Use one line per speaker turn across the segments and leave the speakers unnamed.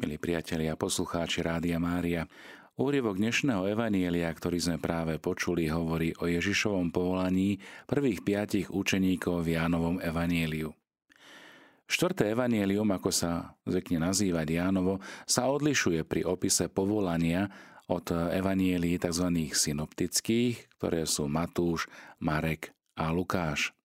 Milí priatelia a poslucháči Rádia Mária, úryvok dnešného evanielia, ktorý sme práve počuli, hovorí o Ježišovom povolaní prvých piatich učeníkov v Jánovom evanieliu. Štvrté evanielium, ako sa zvykne nazývať Jánovo, sa odlišuje pri opise povolania od evanielí tzv. synoptických, ktoré sú Matúš, Marek a Lukáš.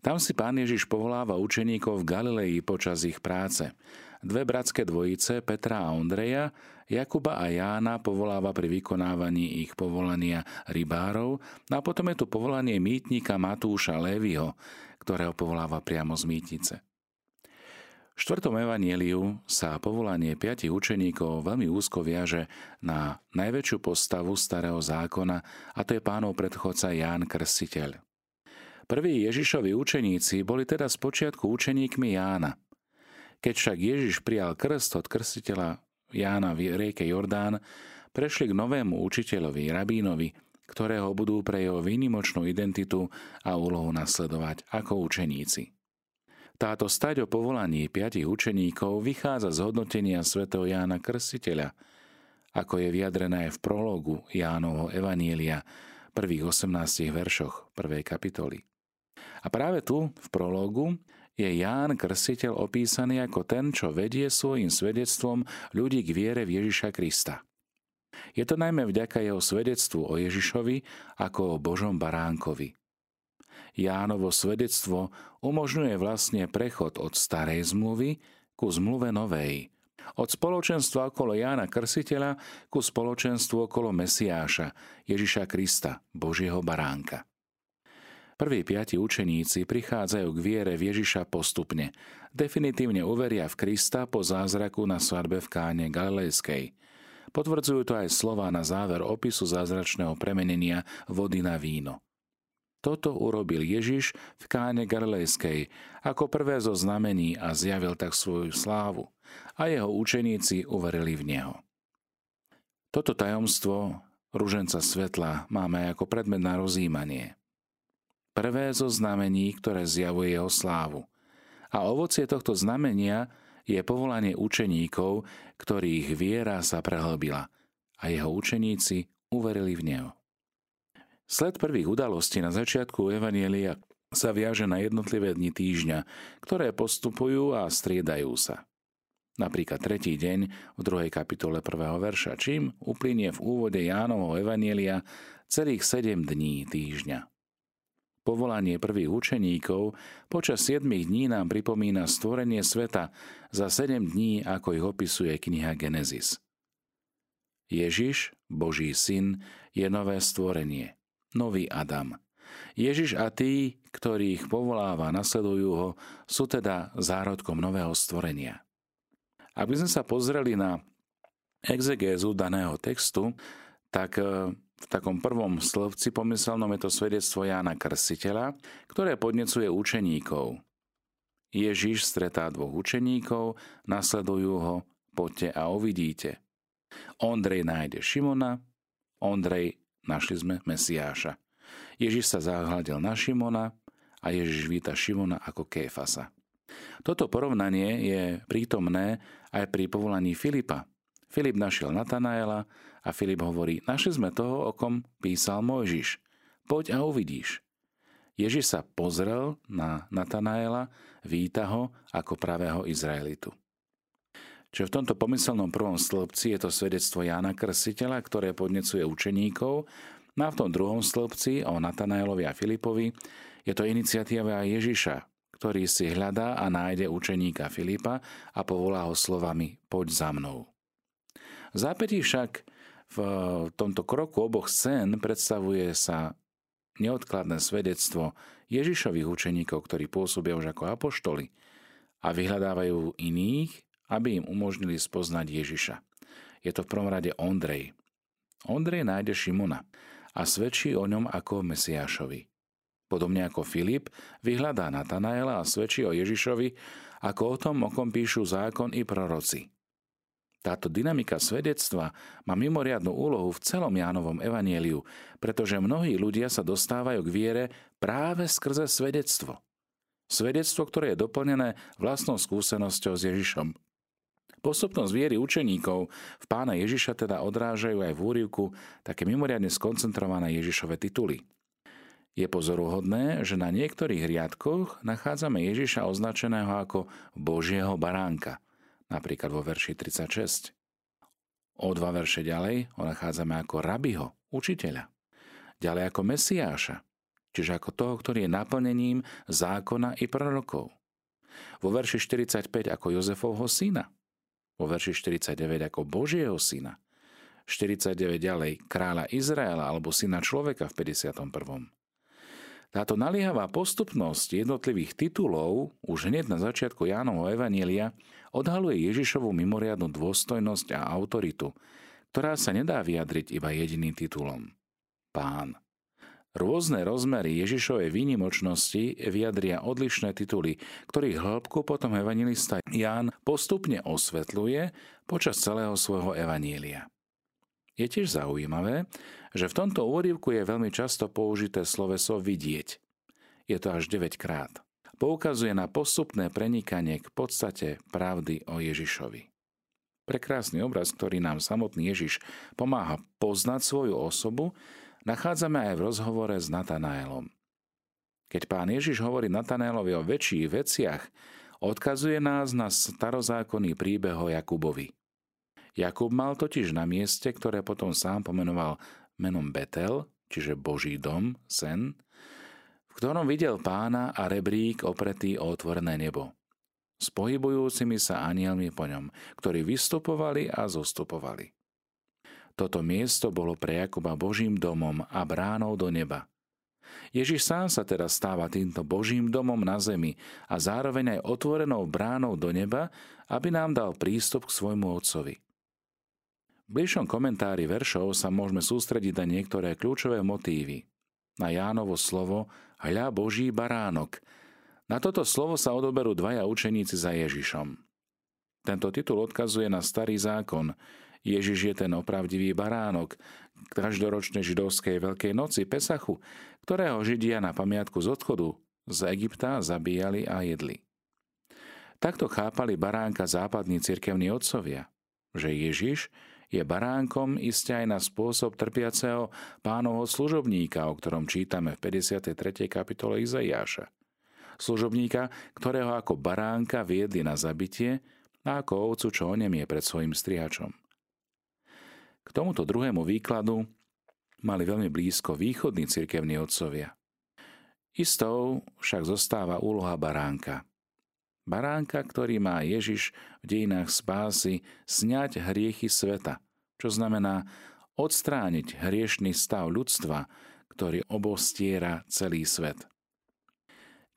Tam si pán Ježiš povoláva učeníkov v Galilei počas ich práce – Dve bratské dvojice, Petra a Ondreja, Jakuba a Jána povoláva pri vykonávaní ich povolania rybárov a potom je tu povolanie mýtnika Matúša Lévyho, ktorého povoláva priamo z mýtnice. V štvrtom evanieliu sa povolanie piatich učeníkov veľmi úzko viaže na najväčšiu postavu starého zákona a to je pánov predchodca Ján Krstiteľ. Prví Ježišovi učeníci boli teda spočiatku učeníkmi Jána – keď však Ježiš prijal krst od krstiteľa Jána v rieke Jordán, prešli k novému učiteľovi, rabínovi, ktorého budú pre jeho výnimočnú identitu a úlohu nasledovať ako učeníci. Táto stať o povolaní piatich učeníkov vychádza z hodnotenia svätého Jána Krstiteľa, ako je vyjadrené v prologu Jánovho Evanielia, prvých 18 veršoch prvej kapitoly. A práve tu, v prologu, je Ján Krstiteľ opísaný ako ten, čo vedie svojim svedectvom ľudí k viere v Ježiša Krista. Je to najmä vďaka jeho svedectvu o Ježišovi ako o Božom baránkovi. Jánovo svedectvo umožňuje vlastne prechod od starej zmluvy ku zmluve novej, od spoločenstva okolo Jána Krsiteľa ku spoločenstvu okolo Mesiáša, Ježiša Krista, Božieho baránka. Prví piati učeníci prichádzajú k viere v Ježiša postupne. Definitívne uveria v Krista po zázraku na svadbe v káne Galilejskej. Potvrdzujú to aj slova na záver opisu zázračného premenenia vody na víno. Toto urobil Ježiš v káne Galilejskej ako prvé zo znamení a zjavil tak svoju slávu a jeho učeníci uverili v Neho. Toto tajomstvo ruženca svetla máme ako predmet na rozjímanie prvé zo znamení, ktoré zjavuje jeho slávu. A ovocie tohto znamenia je povolanie učeníkov, ktorých viera sa prehlbila a jeho učeníci uverili v Neho. Sled prvých udalostí na začiatku Evanielia sa viaže na jednotlivé dni týždňa, ktoré postupujú a striedajú sa. Napríklad tretí deň v druhej kapitole prvého verša, čím uplynie v úvode Jánovho Evanielia celých sedem dní týždňa. Povolanie prvých učeníkov počas 7 dní nám pripomína stvorenie sveta za 7 dní, ako ich opisuje kniha Genesis. Ježiš, Boží syn, je nové stvorenie, nový Adam. Ježiš a tí, ktorých povoláva, nasledujú ho, sú teda zárodkom nového stvorenia. Aby sme sa pozreli na exegézu daného textu, tak v takom prvom slovci pomyselnom je to svedectvo Jána Krstiteľa, ktoré podnecuje učeníkov. Ježiš stretá dvoch učeníkov, nasledujú ho, poďte a uvidíte. Ondrej nájde Šimona, Ondrej našli sme Mesiáša. Ježiš sa zahľadil na Šimona a Ježiš víta Šimona ako Kéfasa. Toto porovnanie je prítomné aj pri povolaní Filipa. Filip našiel Natanaela a Filip hovorí, našli sme toho, o kom písal Mojžiš. Poď a uvidíš. Ježiš sa pozrel na Natanaela, víta ho ako pravého Izraelitu. Čiže v tomto pomyselnom prvom stĺpci je to svedectvo Jána Krstiteľa, ktoré podnecuje učeníkov, no a v tom druhom stĺpci o Natanaelovi a Filipovi je to iniciatíva Ježiša, ktorý si hľadá a nájde učeníka Filipa a povolá ho slovami Poď za mnou. Zápätí však v tomto kroku oboch scén predstavuje sa neodkladné svedectvo Ježišových učeníkov, ktorí pôsobia už ako apoštoli a vyhľadávajú iných, aby im umožnili spoznať Ježiša. Je to v prvom rade Ondrej. Ondrej nájde Šimona a svedčí o ňom ako Mesiášovi. Podobne ako Filip vyhľadá Natanaela a svedčí o Ježišovi ako o tom, o kom píšu zákon i proroci. Táto dynamika svedectva má mimoriadnu úlohu v celom Jánovom evanieliu, pretože mnohí ľudia sa dostávajú k viere práve skrze svedectvo. Svedectvo, ktoré je doplnené vlastnou skúsenosťou s Ježišom. Postupnosť viery učeníkov v pána Ježiša teda odrážajú aj v úrivku také mimoriadne skoncentrované Ježišove tituly. Je pozoruhodné, že na niektorých riadkoch nachádzame Ježiša označeného ako Božieho baránka, napríklad vo verši 36. O dva verše ďalej ho nachádzame ako rabiho, učiteľa. Ďalej ako Mesiáša, čiže ako toho, ktorý je naplnením zákona i prorokov. Vo verši 45 ako Jozefovho syna. Vo verši 49 ako Božieho syna. 49 ďalej kráľa Izraela alebo syna človeka v 51. Táto naliehavá postupnosť jednotlivých titulov už hneď na začiatku Jánovho Evanielia odhaluje Ježišovu mimoriadnu dôstojnosť a autoritu, ktorá sa nedá vyjadriť iba jediným titulom. Pán. Rôzne rozmery Ježišovej výnimočnosti vyjadria odlišné tituly, ktorých hĺbku potom evangelista Ján postupne osvetľuje počas celého svojho evanielia. Je tiež zaujímavé, že v tomto úrivku je veľmi často použité sloveso vidieť. Je to až 9 krát poukazuje na postupné prenikanie k podstate pravdy o Ježišovi. Prekrásny obraz, ktorý nám samotný Ježiš pomáha poznať svoju osobu, nachádzame aj v rozhovore s Natanaelom. Keď pán Ježiš hovorí Natanaelovi o väčších veciach, odkazuje nás na starozákonný príbeh o Jakubovi. Jakub mal totiž na mieste, ktoré potom sám pomenoval menom Betel, čiže Boží dom, sen, ktorom videl pána a rebrík opretý o otvorené nebo. S pohybujúcimi sa anielmi po ňom, ktorí vystupovali a zostupovali. Toto miesto bolo pre Jakuba Božím domom a bránou do neba. Ježiš sám sa teraz stáva týmto Božím domom na zemi a zároveň aj otvorenou bránou do neba, aby nám dal prístup k svojmu Otcovi. V bližšom komentári veršov sa môžeme sústrediť na niektoré kľúčové motívy. Na Jánovo slovo hľa Boží baránok. Na toto slovo sa odoberú dvaja učeníci za Ježišom. Tento titul odkazuje na starý zákon. Ježiš je ten opravdivý baránok každoročnej židovskej Veľkej noci Pesachu, ktorého Židia na pamiatku z odchodu z Egypta zabíjali a jedli. Takto chápali baránka západní cirkevní otcovia, že Ježiš je baránkom iste aj na spôsob trpiaceho pánovho služobníka, o ktorom čítame v 53. kapitole Izaiáša. Služobníka, ktorého ako baránka viedli na zabitie a ako ovcu, čo onemie pred svojim strihačom. K tomuto druhému výkladu mali veľmi blízko východní cirkevní otcovia. Istou však zostáva úloha baránka. Baránka, ktorý má Ježiš v dejinách spásy sňať hriechy sveta, čo znamená odstrániť hriešný stav ľudstva, ktorý obostiera celý svet.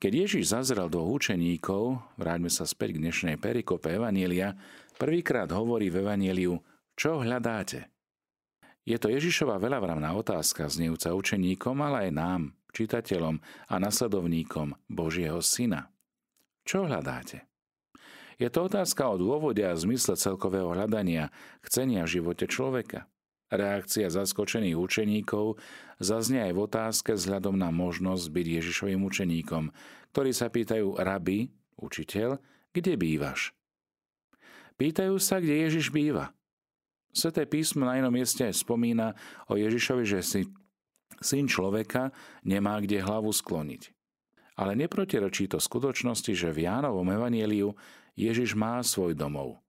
Keď Ježiš zazrel do učeníkov, vráťme sa späť k dnešnej perikope Evanielia, prvýkrát hovorí v Evanieliu, čo hľadáte? Je to Ježišova veľavravná otázka znejúca učeníkom, ale aj nám, čitateľom a nasledovníkom Božieho Syna. Čo hľadáte? Je to otázka o dôvode a zmysle celkového hľadania, chcenia v živote človeka. Reakcia zaskočených učeníkov zaznie aj v otázke vzhľadom na možnosť byť Ježišovým učeníkom, ktorí sa pýtajú rabi, učiteľ, kde bývaš? Pýtajú sa, kde Ježiš býva. Sveté písmo na inom mieste spomína o Ježišovi, že si syn človeka nemá kde hlavu skloniť ale neprotirečí to skutočnosti, že v Jánovom evanieliu Ježiš má svoj domov.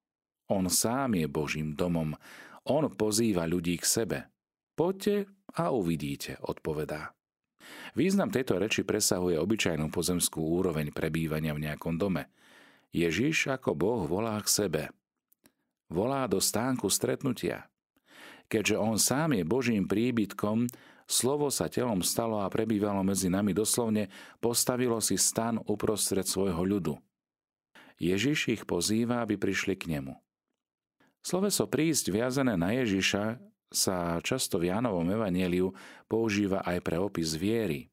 On sám je Božím domom. On pozýva ľudí k sebe. Poďte a uvidíte, odpovedá. Význam tejto reči presahuje obyčajnú pozemskú úroveň prebývania v nejakom dome. Ježiš ako Boh volá k sebe. Volá do stánku stretnutia. Keďže on sám je Božím príbytkom, Slovo sa telom stalo a prebývalo medzi nami doslovne, postavilo si stan uprostred svojho ľudu. Ježiš ich pozýva, aby prišli k nemu. Sloveso prísť viazané na Ježiša sa často v Jánovom evanieliu používa aj pre opis viery.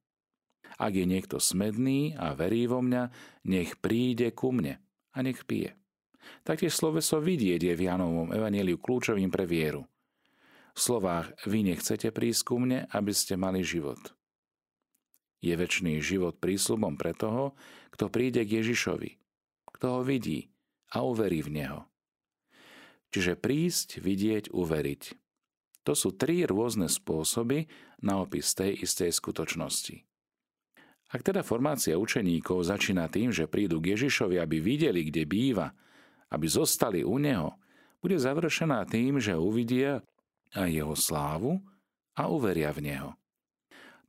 Ak je niekto smedný a verí vo mňa, nech príde ku mne a nech pije. Taktiež sloveso vidieť je v Jánovom evanieliu kľúčovým pre vieru – v slovách vy nechcete prísť ku mne, aby ste mali život. Je väčší život prísľubom pre toho, kto príde k Ježišovi, kto ho vidí a uverí v Neho. čiže prísť, vidieť, uveriť. To sú tri rôzne spôsoby na opis tej istej skutočnosti. Ak teda formácia učeníkov začína tým, že prídu k Ježišovi, aby videli, kde býva, aby zostali u Neho, bude završená tým, že uvidia aj Jeho slávu a uveria v Neho.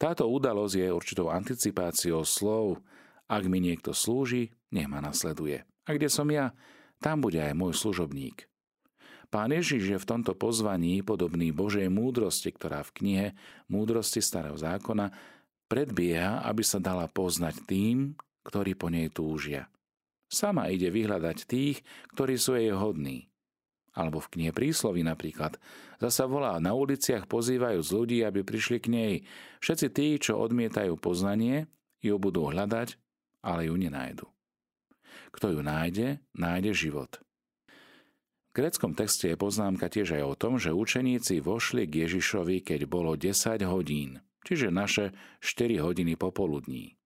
Táto udalosť je určitou anticipáciou slov, ak mi niekto slúži, nech ma nasleduje. A kde som ja, tam bude aj môj služobník. Pán Ježiš je v tomto pozvaní podobný Božej múdrosti, ktorá v knihe Múdrosti starého zákona predbieha, aby sa dala poznať tým, ktorí po nej túžia. Sama ide vyhľadať tých, ktorí sú jej hodní. Alebo v knihe prísloví napríklad. Zasa volá, na uliciach pozývajú z ľudí, aby prišli k nej. Všetci tí, čo odmietajú poznanie, ju budú hľadať, ale ju nenájdu. Kto ju nájde, nájde život. V greckom texte je poznámka tiež aj o tom, že učeníci vošli k Ježišovi, keď bolo 10 hodín, čiže naše 4 hodiny popoludní.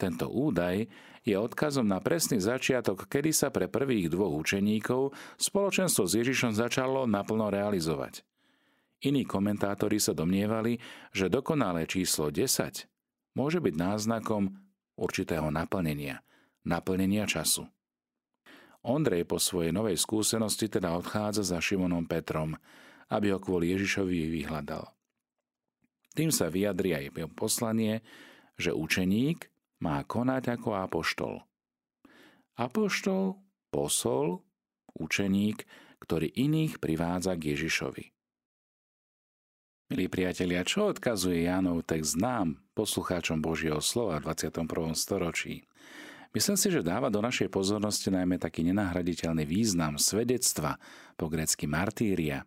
Tento údaj je odkazom na presný začiatok, kedy sa pre prvých dvoch učeníkov spoločenstvo s Ježišom začalo naplno realizovať. Iní komentátori sa domnievali, že dokonalé číslo 10 môže byť náznakom určitého naplnenia, naplnenia času. Ondrej po svojej novej skúsenosti teda odchádza za Šimonom Petrom, aby ho kvôli Ježišovi vyhľadal. Tým sa vyjadri aj poslanie, že učeník má konať ako apoštol. Apoštol, posol, učeník, ktorý iných privádza k Ježišovi. Milí priatelia, čo odkazuje Jánov text nám, poslucháčom Božieho slova v 21. storočí? Myslím si, že dáva do našej pozornosti najmä taký nenahraditeľný význam svedectva, po grecky martíria,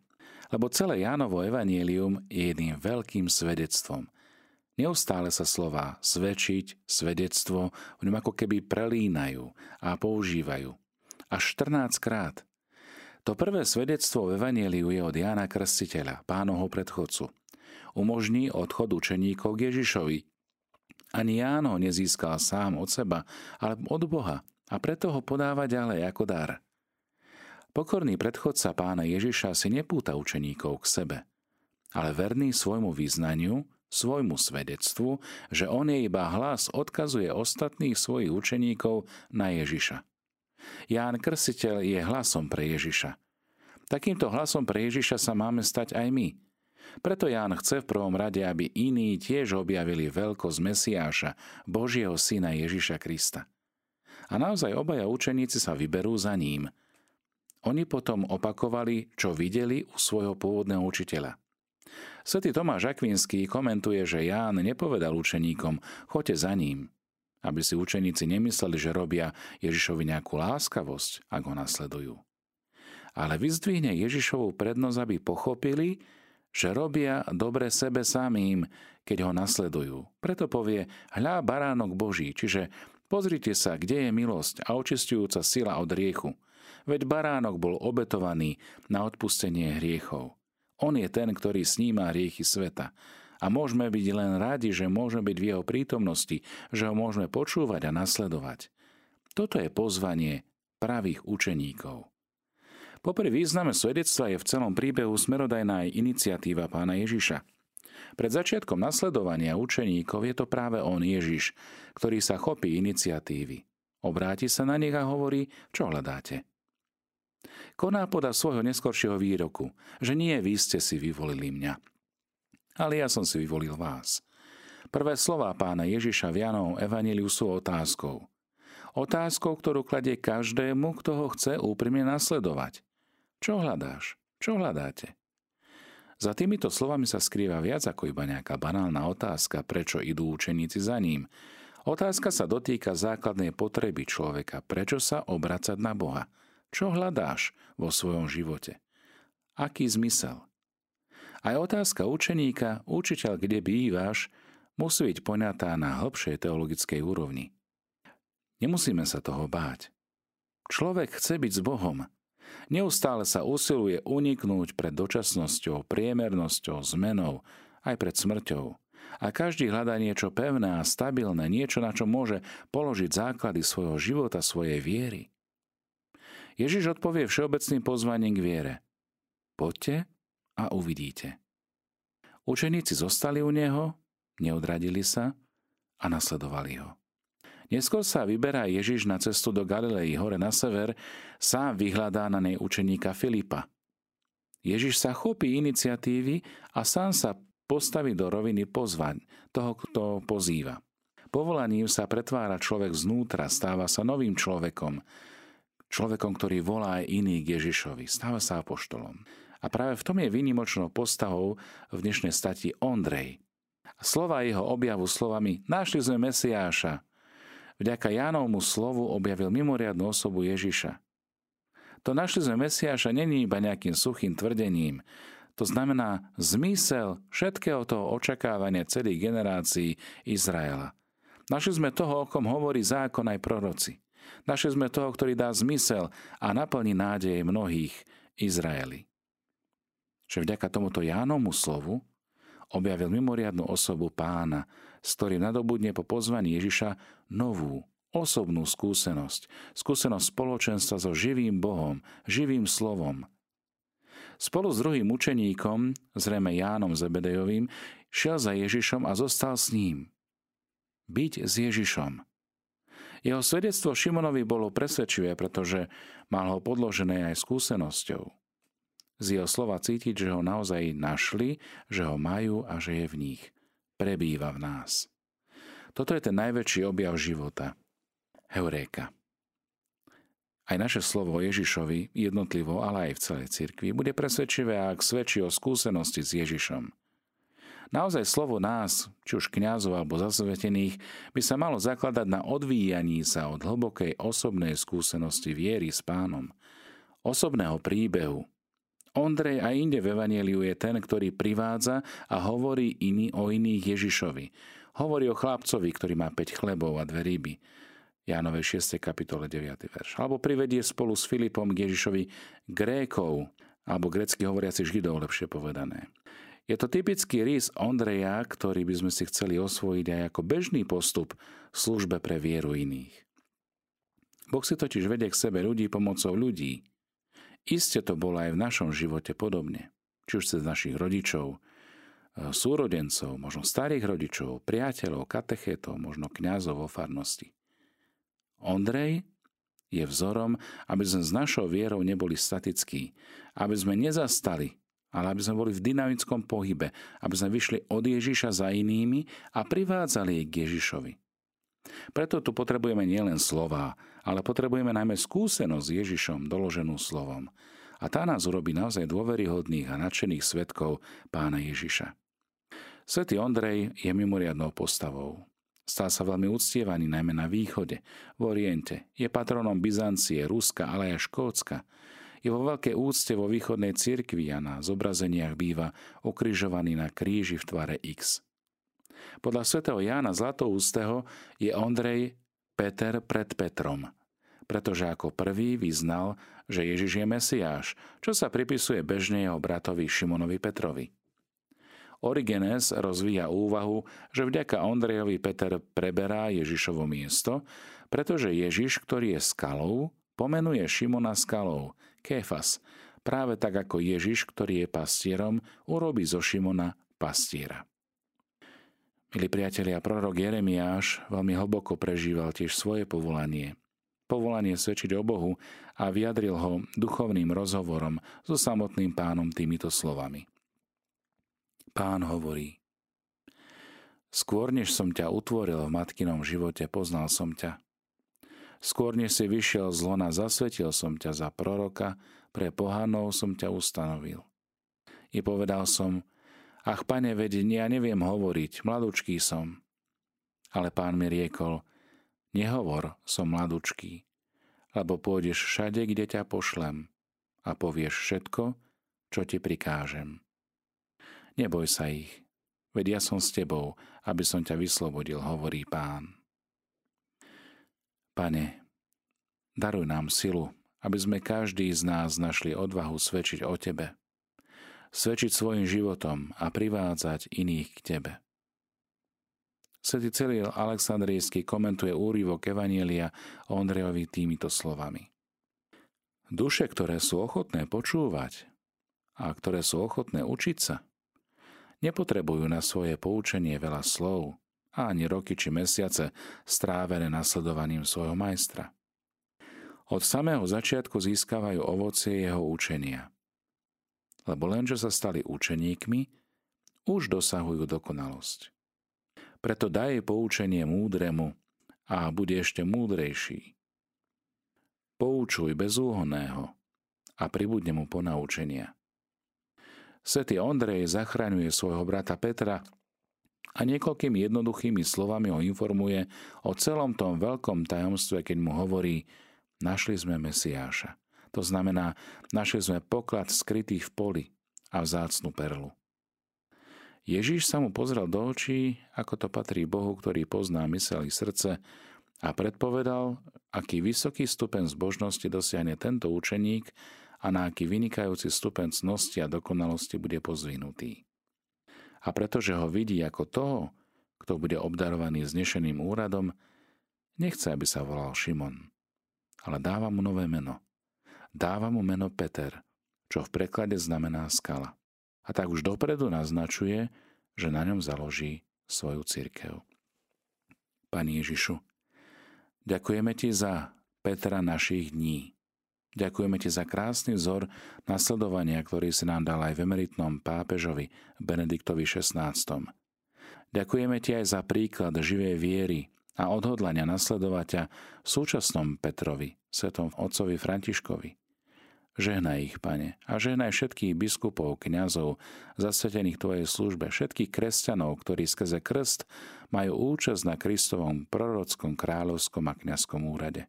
lebo celé Jánovo evanielium je jedným veľkým svedectvom. Neustále sa slova svedčiť, svedectvo v ňom ako keby prelínajú a používajú. Až 14 krát. To prvé svedectvo v Evanieliu je od Jána Krstiteľa, pánovho predchodcu. Umožní odchod učeníkov k Ježišovi, ani Ján ho nezískal sám od seba, ale od Boha a preto ho podáva ďalej ako dar. Pokorný predchodca pána Ježiša si nepúta učeníkov k sebe, ale verný svojmu význaniu, svojmu svedectvu, že on je iba hlas, odkazuje ostatných svojich učeníkov na Ježiša. Ján Krsiteľ je hlasom pre Ježiša. Takýmto hlasom pre Ježiša sa máme stať aj my – preto Ján chce v prvom rade, aby iní tiež objavili veľkosť Mesiáša, Božieho syna Ježiša Krista. A naozaj obaja učeníci sa vyberú za ním. Oni potom opakovali, čo videli u svojho pôvodného učiteľa. Svetý Tomáš Akvinský komentuje, že Ján nepovedal učeníkom, choďte za ním, aby si učeníci nemysleli, že robia Ježišovi nejakú láskavosť, ak ho nasledujú. Ale vyzdvihne Ježišovú prednosť, aby pochopili, že robia dobre sebe samým, keď ho nasledujú. Preto povie, hľa baránok Boží, čiže pozrite sa, kde je milosť a očistujúca sila od riechu. Veď baránok bol obetovaný na odpustenie hriechov. On je ten, ktorý sníma riechy sveta. A môžeme byť len radi, že môžeme byť v jeho prítomnosti, že ho môžeme počúvať a nasledovať. Toto je pozvanie pravých učeníkov. Popri význame svedectva je v celom príbehu smerodajná aj iniciatíva pána Ježiša. Pred začiatkom nasledovania učeníkov je to práve on Ježiš, ktorý sa chopí iniciatívy. Obráti sa na nich a hovorí, čo hľadáte. Koná podľa svojho neskoršieho výroku, že nie vy ste si vyvolili mňa, ale ja som si vyvolil vás. Prvé slová pána Ježiša v Janovom evaníliu sú otázkou. Otázkou, ktorú kladie každému, kto ho chce úprimne nasledovať. Čo hľadáš? Čo hľadáte? Za týmito slovami sa skrýva viac ako iba nejaká banálna otázka, prečo idú učeníci za ním. Otázka sa dotýka základnej potreby človeka, prečo sa obracať na Boha. Čo hľadáš vo svojom živote? Aký zmysel? Aj otázka učeníka, učiteľ, kde bývaš, musí byť poňatá na hĺbšej teologickej úrovni. Nemusíme sa toho báť. Človek chce byť s Bohom, Neustále sa usiluje uniknúť pred dočasnosťou, priemernosťou, zmenou, aj pred smrťou. A každý hľadá niečo pevné a stabilné, niečo, na čo môže položiť základy svojho života, svojej viery. Ježiš odpovie všeobecným pozvaním k viere. Poďte a uvidíte. Učeníci zostali u neho, neodradili sa a nasledovali ho. Neskôr sa vyberá Ježiš na cestu do Galilei hore na sever, sám vyhľadá na nej učeníka Filipa. Ježiš sa chopí iniciatívy a sám sa postaví do roviny pozvaň toho, kto pozýva. Povolaním sa pretvára človek znútra, stáva sa novým človekom, človekom, ktorý volá aj iný k Ježišovi, stáva sa apoštolom. A práve v tom je výnimočnou postavou v dnešnej stati Ondrej. Slova jeho objavu slovami Našli sme Mesiáša, vďaka Jánovmu slovu objavil mimoriadnu osobu Ježiša. To našli sme Mesiáša není iba nejakým suchým tvrdením, to znamená zmysel všetkého toho očakávania celých generácií Izraela. Našli sme toho, o kom hovorí zákon aj proroci. Našli sme toho, ktorý dá zmysel a naplní nádej mnohých Izraeli. Že vďaka tomuto Jánomu slovu objavil mimoriadnu osobu pána, s ktorým nadobudne po pozvaní Ježiša novú, osobnú skúsenosť. Skúsenosť spoločenstva so živým Bohom, živým slovom. Spolu s druhým učeníkom, zrejme Jánom Zebedejovým, šiel za Ježišom a zostal s ním. Byť s Ježišom. Jeho svedectvo Šimonovi bolo presvedčivé, pretože mal ho podložené aj skúsenosťou. Z jeho slova cítiť, že ho naozaj našli, že ho majú a že je v nich prebýva v nás. Toto je ten najväčší objav života. Heuréka. Aj naše slovo Ježišovi, jednotlivo, ale aj v celej cirkvi, bude presvedčivé, ak svedčí o skúsenosti s Ježišom. Naozaj slovo nás, či už kňazov alebo zasvetených, by sa malo zakladať na odvíjaní sa od hlbokej osobnej skúsenosti viery s pánom, osobného príbehu, Ondrej aj inde v Evangeliu je ten, ktorý privádza a hovorí iný o iných Ježišovi. Hovorí o chlapcovi, ktorý má 5 chlebov a dve ryby. Jánovej 6. kapitole 9. verš. Alebo privedie spolu s Filipom k Ježišovi Grékov, alebo grecky hovoriaci Židov, lepšie povedané. Je to typický rys Ondreja, ktorý by sme si chceli osvojiť aj ako bežný postup v službe pre vieru iných. Boh si totiž vedie k sebe ľudí pomocou ľudí, Iste to bolo aj v našom živote podobne. Či už cez našich rodičov, e, súrodencov, možno starých rodičov, priateľov, katechétov, možno kňazov vo farnosti. Ondrej je vzorom, aby sme s našou vierou neboli statickí, aby sme nezastali, ale aby sme boli v dynamickom pohybe, aby sme vyšli od Ježiša za inými a privádzali ich k Ježišovi. Preto tu potrebujeme nielen slova, ale potrebujeme najmä skúsenosť s Ježišom doloženú slovom. A tá nás urobí naozaj dôveryhodných a nadšených svetkov pána Ježiša. Svetý Ondrej je mimoriadnou postavou. Stal sa veľmi uctievaný najmä na východe, v Oriente. Je patronom Byzancie, Ruska, ale aj Škótska. Je vo veľkej úcte vo východnej cirkvi a na zobrazeniach býva ukrižovaný na kríži v tvare X. Podľa svätého Jána Zlatoústeho je Ondrej Peter pred Petrom, pretože ako prvý vyznal, že Ježiš je Mesiáš, čo sa pripisuje bežne jeho bratovi Šimonovi Petrovi. Origenes rozvíja úvahu, že vďaka Ondrejovi Peter preberá Ježišovo miesto, pretože Ježiš, ktorý je skalou, pomenuje Šimona skalou, Kéfas, práve tak ako Ježiš, ktorý je pastierom, urobí zo Šimona pastiera. Milí priatelia, prorok Jeremiáš veľmi hlboko prežíval tiež svoje povolanie. Povolanie svedčiť o Bohu a vyjadril ho duchovným rozhovorom so samotným pánom týmito slovami. Pán hovorí, Skôr než som ťa utvoril v matkinom živote, poznal som ťa. Skôr než si vyšiel z lona, zasvetil som ťa za proroka, pre pohanov som ťa ustanovil. I povedal som, Ach, pane, veď ja neviem hovoriť, mladúčký som. Ale pán mi riekol, nehovor, som mladúčký, lebo pôjdeš všade, kde ťa pošlem a povieš všetko, čo ti prikážem. Neboj sa ich, veď ja som s tebou, aby som ťa vyslobodil, hovorí pán. Pane, daruj nám silu, aby sme každý z nás našli odvahu svedčiť o Tebe – svedčiť svojim životom a privádzať iných k Tebe. Svetý celý Aleksandrijský komentuje úrivok Evanielia o Ondrejovi týmito slovami. Duše, ktoré sú ochotné počúvať a ktoré sú ochotné učiť sa, nepotrebujú na svoje poučenie veľa slov a ani roky či mesiace strávené nasledovaním svojho majstra. Od samého začiatku získavajú ovocie jeho učenia. Lebo len, že sa stali učeníkmi, už dosahujú dokonalosť. Preto daj poučenie múdremu a bude ešte múdrejší. Poučuj bezúhonného a pribudne mu ponaučenia. Svetý Ondrej zachraňuje svojho brata Petra a niekoľkými jednoduchými slovami ho informuje o celom tom veľkom tajomstve, keď mu hovorí našli sme Mesiáša. To znamená, našli sme poklad skrytý v poli a vzácnu perlu. Ježíš sa mu pozrel do očí, ako to patrí Bohu, ktorý pozná mysel i srdce a predpovedal, aký vysoký stupen zbožnosti dosiahne tento učeník a na aký vynikajúci stupen cnosti a dokonalosti bude pozvinutý. A pretože ho vidí ako toho, kto bude obdarovaný znešeným úradom, nechce, aby sa volal Šimon, ale dáva mu nové meno. Dáva mu meno Peter, čo v preklade znamená skala a tak už dopredu naznačuje, že na ňom založí svoju církev. Pani Ježišu, ďakujeme Ti za Petra našich dní. Ďakujeme Ti za krásny vzor nasledovania, ktorý si nám dal aj v emeritnom pápežovi Benediktovi XVI. Ďakujeme Ti aj za príklad živej viery a odhodlania nasledovať ťa súčasnom Petrovi, svetom otcovi Františkovi. Žehnaj ich, Pane, a žehnaj všetkých biskupov, kňazov, zasvetených Tvojej službe, všetkých kresťanov, ktorí skrze krst majú účasť na Kristovom prorockom, kráľovskom a kňazskom úrade.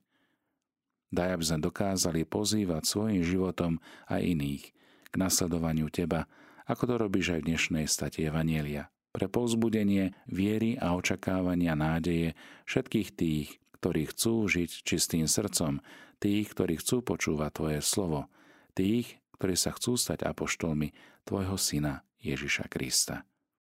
Daj, aby sme dokázali pozývať svojim životom aj iných k nasledovaniu Teba, ako to robíš aj v dnešnej stati Evanielia, pre povzbudenie viery a očakávania nádeje všetkých tých, ktorí chcú žiť čistým srdcom, tých, ktorí chcú počúvať Tvoje slovo, tých, ktorí sa chcú stať apoštolmi Tvojho Syna Ježiša Krista.